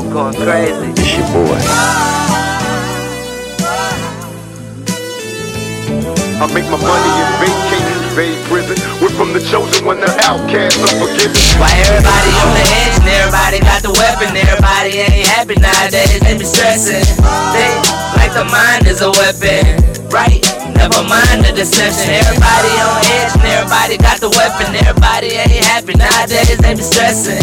going crazy. It's your boy. I make my money in vain cases, evade prison. We're from the chosen one, the outcast, unforgiven. Why everybody on the edge and everybody got the weapon? Everybody ain't happy nowadays, they be stressing. They like the mind is a weapon, right? Never mind the deception. Everybody on edge and everybody got the weapon. Everybody ain't happy nowadays, they be stressing.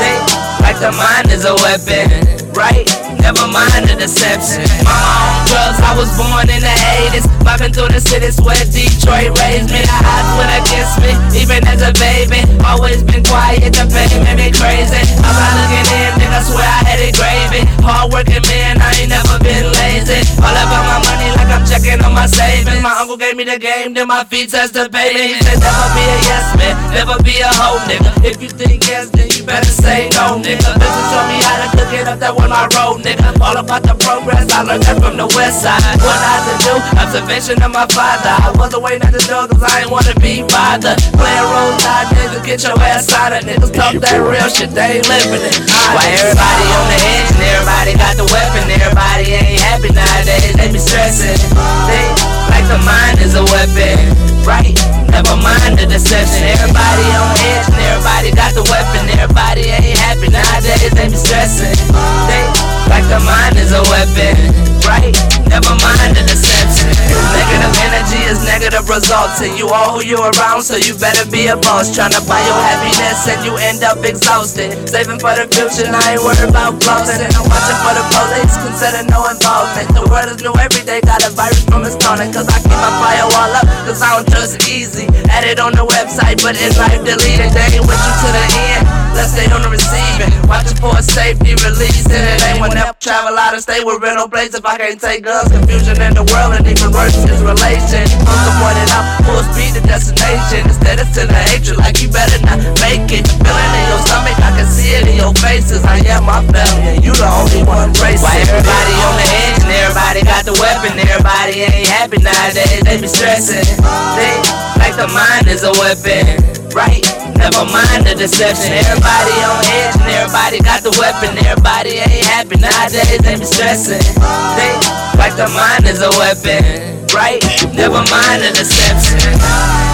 They like the mind is a weapon, right? Never mind the deception. Mama on drugs, I was born in the 80s. Mobbing through the city, sweat Detroit raised me. The odds went against me, even as a baby. Always been quiet, the pain made me crazy. I'm not looking in, nigga, swear I had it gravy. Hard working man, I ain't never my. My uncle gave me the game, then my feet touched the pavement. He said, never be a yes man, never be a hoe nigga. If you think yes, then you better say no, nigga. Business show me how to cook it up, that was my road, nigga. All about the progress, I learned that from the west side. What I had to do, observation of my father. I wasn't waiting at the door, cause I ain't wanna be bothered. Playing roles nowadays to get your ass out of niggas. Talk that real shit, they ain't living it. Why everybody on the edge and everybody got the weapon? Everybody ain't happy nowadays, they be stressing. Weapon, right? Never mind the deception. Everybody on edge and everybody got the weapon. Everybody ain't happy nowadays, they be stressing. They like the mind is a weapon, right? Results, and you are who you around, so you better be a boss. Tryna buy your happiness, and you end up exhausted. Saving for the future, I ain't worried about flossing. And I'm watching for the police, consider no involvement. The world is new every day, got a virus from its dawning. Cause I keep my firewall up, cause I don't trust easy. Add it on the website, but in life deleted. They ain't with you to the end. Let's stay on the receiving. Watching for a safety release. And it ain't I travel out of state with rental plates. If I can't take guns, confusion in the world, and even worse is relation. I am my family, and you the only one racing. Why everybody on the edge and everybody got the weapon? Everybody ain't happy nowadays, they be stressing. They like the mind is a weapon, right? Never mind the deception. Everybody on edge and everybody got the weapon. Everybody ain't happy nowadays, they be stressing. They like the mind is a weapon, right? Never mind the deception.